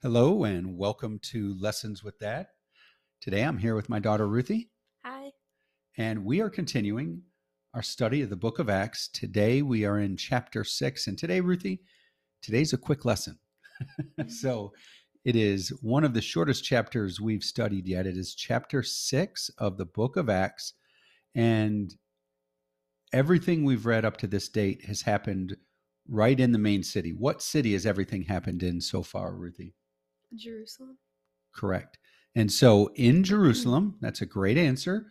Hello and welcome to Lessons with Dad. Today I'm here with my daughter Ruthie, Hi. and we are continuing our study of the book of Acts. Today we are in chapter six, and today, Ruthie, today's a quick lesson. Mm-hmm. so it is one of the shortest chapters we've studied yet. It is chapter six of the book of Acts, and everything we've read up to this date has happened right in the main city. What city has everything happened in so far, Ruthie? Jerusalem. Correct. And so in mm. Jerusalem, that's a great answer.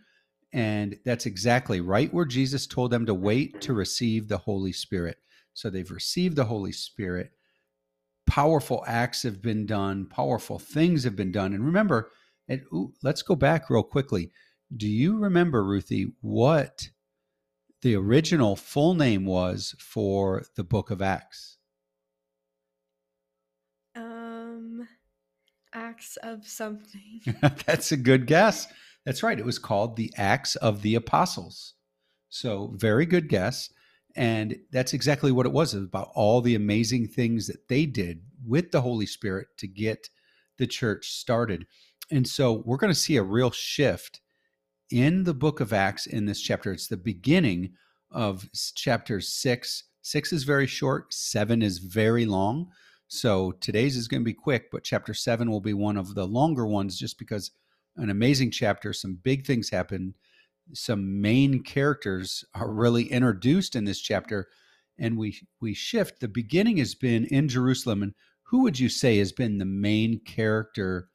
And that's exactly right where Jesus told them to wait to receive the Holy Spirit. So they've received the Holy Spirit. Powerful acts have been done, powerful things have been done. And remember, and ooh, let's go back real quickly. Do you remember, Ruthie, what the original full name was for the book of Acts? Acts of something. That's a good guess. That's right. It was called the Acts of the Apostles. So, very good guess. And that's exactly what it was. It was about all the amazing things that they did with the Holy Spirit to get the church started. And so, we're going to see a real shift in the book of Acts in this chapter. It's the beginning of chapter six. Six is very short, seven is very long. So today's is going to be quick, but chapter seven will be one of the longer ones just because an amazing chapter. Some big things happen. Some main characters are really introduced in this chapter, and we we shift. The beginning has been in Jerusalem, and who would you say has been the main character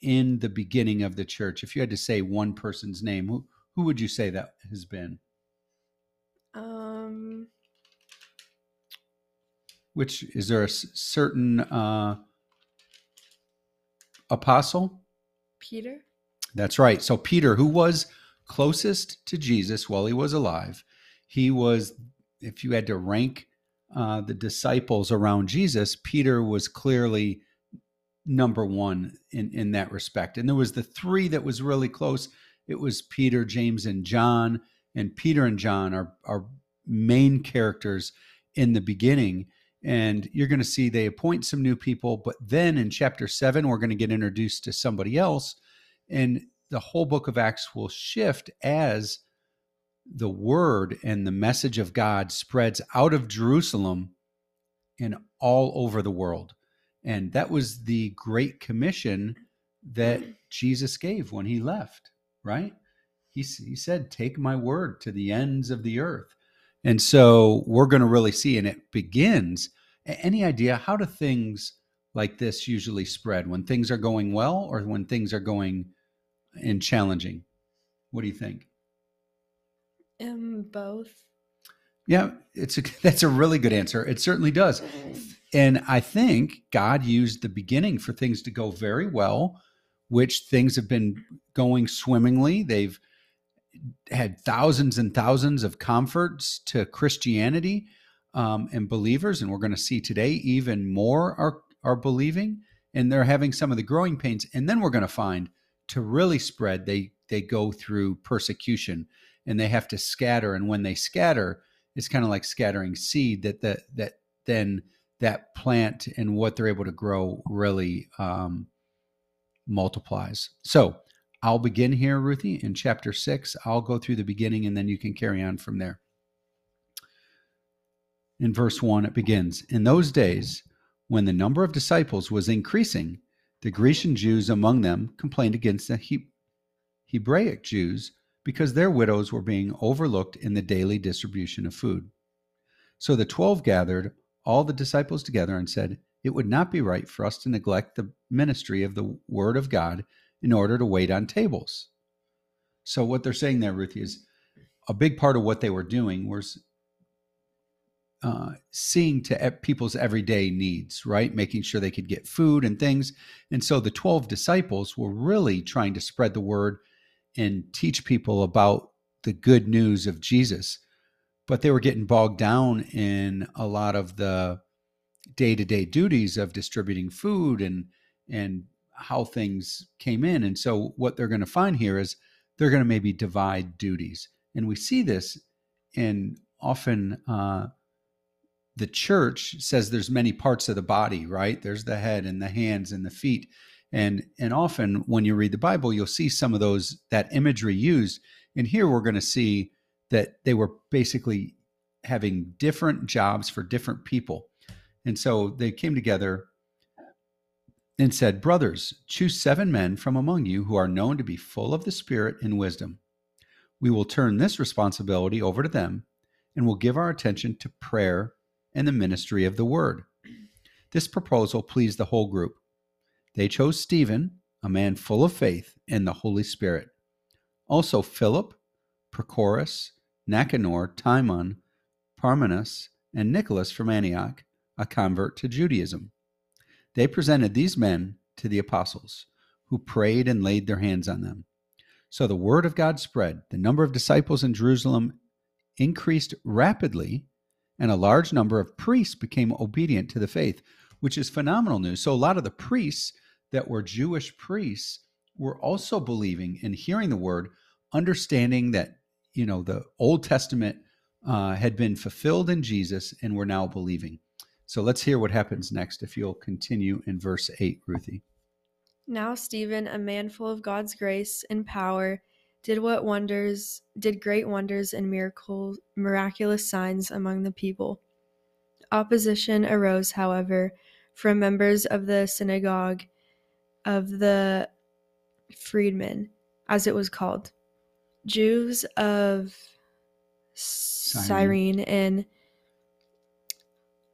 in the beginning of the church? If you had to say one person's name, who who would you say that has been? Which is there a certain uh, apostle? Peter. That's right. So Peter, who was closest to Jesus while he was alive, he was, if you had to rank uh, the disciples around Jesus, Peter was clearly number one in in that respect. And there was the three that was really close. It was Peter, James, and John. And Peter and John are are main characters in the beginning. And you're going to see they appoint some new people, but then in chapter seven, we're going to get introduced to somebody else and the whole book of Acts will shift as the word and the message of God spreads out of Jerusalem and all over the world. And that was the great commission that Jesus gave when he left, right? He, he said, Take my word to the ends of the earth. And so we're going to really see, and it begins. Any idea how do things like this usually spread? When things are going well or when things are going and challenging? What do you think? Um, both. Yeah, it's a, that's a really good answer. It certainly does. And I think God used the beginning for things to go very well, which things have been going swimmingly. They've had thousands and thousands of converts to Christianity um, and believers. And we're going to see today even more are, are believing and they're having some of the growing pains. And then we're going to find to really spread, they, they go through persecution and they have to scatter. And when they scatter, it's kind of like scattering seed that, that, that then that plant and what they're able to grow really um, multiplies. So I'll begin here, Ruthie, in chapter six. I'll go through the beginning and then you can carry on from there. In verse one, it begins In those days, when the number of disciples was increasing, the Grecian Jews among them complained against the he- Hebraic Jews because their widows were being overlooked in the daily distribution of food. So the twelve gathered all the disciples together and said, It would not be right for us to neglect the ministry of the word of God in order to wait on tables. So what they're saying there, Ruthie, is a big part of what they were doing was uh, seeing to people's everyday needs, right? Making sure they could get food and things. And so the 12 disciples were really trying to spread the word and teach people about the good news of Jesus. But they were getting bogged down in a lot of the day to day duties of distributing food and, and how things came in. And so what they're going to find here is they're going to maybe divide duties. And we see this in often uh, the church says there's many parts of the body, right? There's the head and the hands and the feet. And and often when you read the Bible, you'll see some of those that imagery used. And here we're going to see that they were basically having different jobs for different people. And so they came together and said, Brothers, choose seven men from among you who are known to be full of the Spirit and wisdom. We will turn this responsibility over to them and will give our attention to prayer and the ministry of the word. This proposal pleased the whole group. They chose Stephen, a man full of faith and the Holy Spirit. Also Philip, Prochorus, Nicanor, Timon, Parmenas, and Nicholas from Antioch, a convert to Judaism. They presented these men to the apostles, who prayed and laid their hands on them. So the word of God spread. The number of disciples in Jerusalem increased rapidly, and a large number of priests became obedient to the faith, which is phenomenal news. So a lot of the priests that were Jewish priests were also believing and hearing the word, understanding that you know the Old Testament uh, had been fulfilled in Jesus, and were now believing. So let's hear what happens next. If you'll continue in verse eight, Ruthie. Now Stephen, a man full of God's grace and power, did what wonders did great wonders and miracles miraculous signs among the people. Opposition arose, however, from members of the synagogue of the freedmen, as it was called, Jews of Cyrene and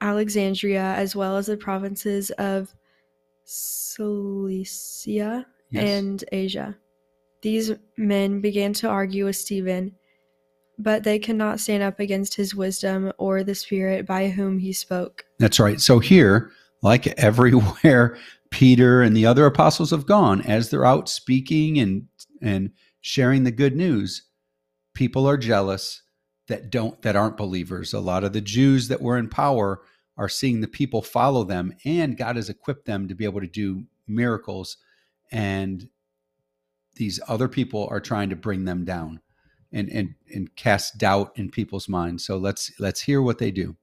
Alexandria, as well as the provinces of Cilicia Yes. and Asia. These men began to argue with Stephen, but they could not stand up against his wisdom or the spirit by whom he spoke. That's right. So here, like everywhere, Peter and the other apostles have gone as they're out speaking and and sharing the good news. People are jealous that don't that aren't believers. A lot of the Jews that were in power are seeing the people follow them, and God has equipped them to be able to do miracles. And these other people are trying to bring them down and and and cast doubt in people's minds. So let's let's hear what they do.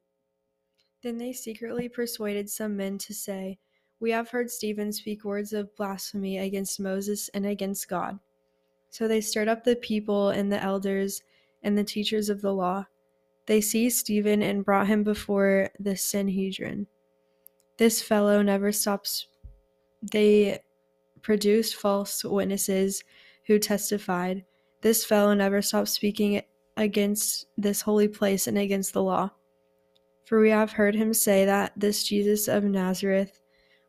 Then they secretly persuaded some men to say, We have heard Stephen speak words of blasphemy against Moses and against God. So they stirred up the people and the elders and the teachers of the law. They seized Stephen and brought him before the Sanhedrin. This fellow never stops. They produced false witnesses who testified, This fellow never stops speaking against this holy place and against the law. For we have heard him say that this Jesus of Nazareth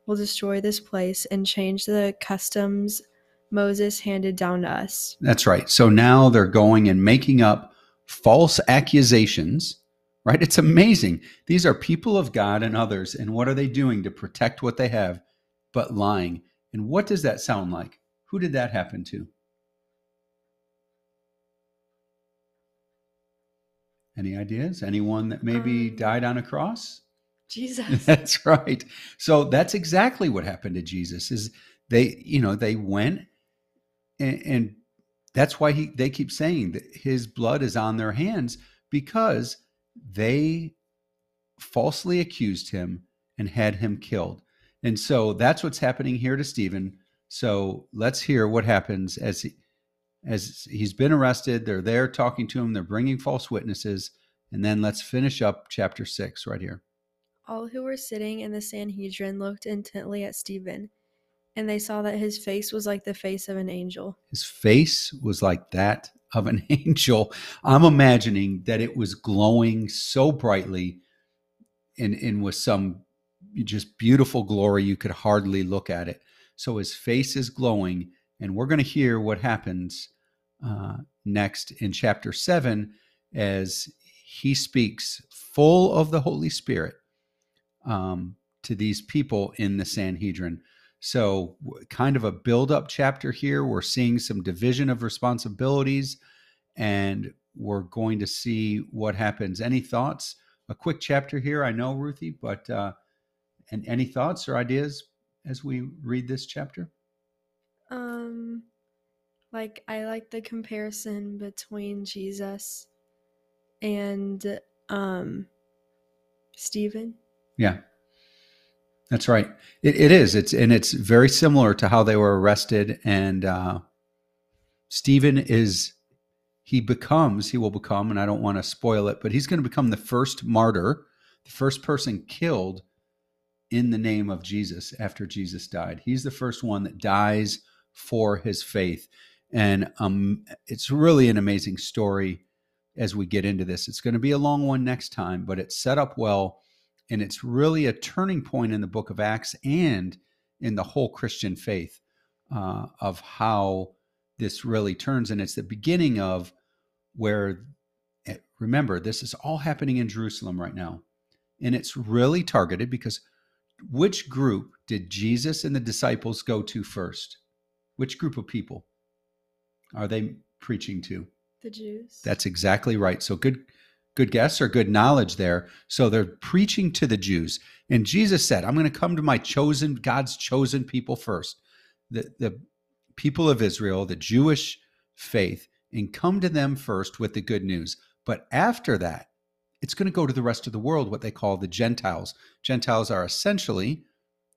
will destroy this place and change the customs Moses handed down to us. That's right. So now they're going and making up false accusations, right? It's amazing. These are people of God and others. And what are they doing to protect what they have but lying? And what does that sound like? Who did that happen to? Any ideas? Anyone that maybe Um, died on a cross? Jesus. That's right. So that's exactly what happened to Jesus is they, you know, they went and, and that's why he they keep saying that his blood is on their hands because they falsely accused him and had him killed. And so that's what's happening here to Stephen. So let's hear what happens as he as he's been arrested. They're there talking to him. They're bringing false witnesses, and then let's finish up chapter six right here. All who were sitting in the Sanhedrin looked intently at Stephen, and they saw that his face was like the face of an angel. His face was like that of an angel. I'm imagining that it was glowing so brightly and, and with some just beautiful glory. You could hardly look at it. So his face is glowing. And we're going to hear what happens uh, next in chapter seven as he speaks full of the Holy Spirit um, to these people in the Sanhedrin. So, kind of a build up chapter here. We're seeing some division of responsibilities and we're going to see what happens. Any thoughts? A quick chapter here, I know, Ruthie, but uh, and any thoughts or ideas as we read this chapter? Um, like I like the comparison between Jesus and um Stephen. Yeah. That's right. It, it is. It's and it's very similar to how they were arrested. And uh, Stephen is he becomes he will become, and I don't want to spoil it, but he's going to become the first martyr, the first person killed in the name of Jesus after Jesus died. He's the first one that dies for his faith, and um, it's really an amazing story as we get into this. It's going to be a long one next time, but it's set up well and it's really a turning point in the book of Acts and in the whole Christian faith uh, of how this really turns. And it's the beginning of where, eh, remember, this is all happening in Jerusalem right now. And it's really targeted because which group did Jesus and the disciples go to first? Which group of people are they preaching to? The Jews. That's exactly right. So good good guess or good knowledge there. So they're preaching to the Jews. And Jesus said, I'm going to come to my chosen, God's chosen people first, the, the people of Israel, the Jewish faith, and come to them first with the good news. But after that, it's going to go to the rest of the world, what they call the Gentiles. Gentiles are essentially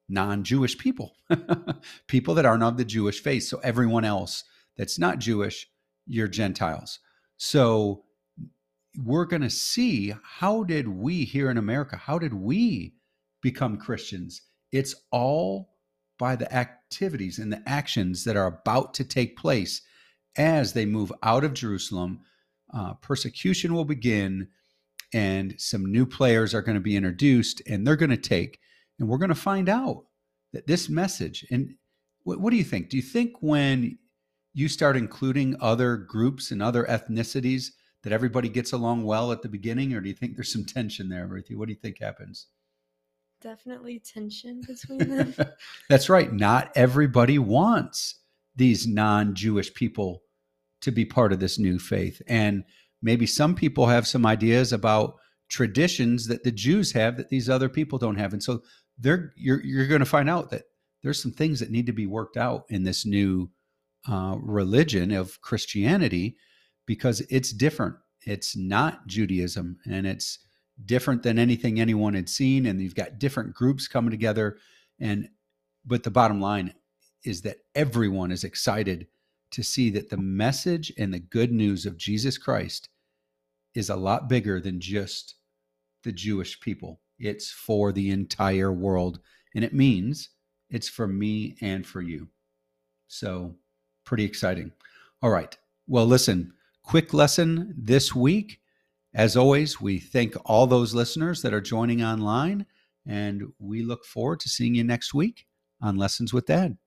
non Jewish people, people that aren't of the Jewish faith. So everyone else that's not Jewish, you're Gentiles. So we're going to see how did we here in America, how did we become Christians? It's all by the activities and the actions that are about to take place as they move out of Jerusalem. Uh, persecution will begin, and some new players are going to be introduced, and they're going to take, and we're going to find out that this message. And what, what do you think? Do you think when you start including other groups and other ethnicities, that everybody gets along well at the beginning, or do you think there's some tension there, Ruthie? What do you think happens? Definitely tension between them. That's right. Not everybody wants these non Jewish people to be part of this new faith. And maybe some people have some ideas about traditions that the Jews have that these other people don't have. And so they're you're you're going to find out that there's some things that need to be worked out in this new uh, religion of Christianity because it's different. It's not Judaism and it's different than anything anyone had seen. And you've got different groups coming together. And, but the bottom line is that everyone is excited to see that the message and the good news of Jesus Christ is a lot bigger than just the Jewish people. It's for the entire world. And it means it's for me and for you. So, pretty exciting. All right. Well, listen, quick lesson this week. As always, we thank all those listeners that are joining online, and we look forward to seeing you next week on Lessons with Dad.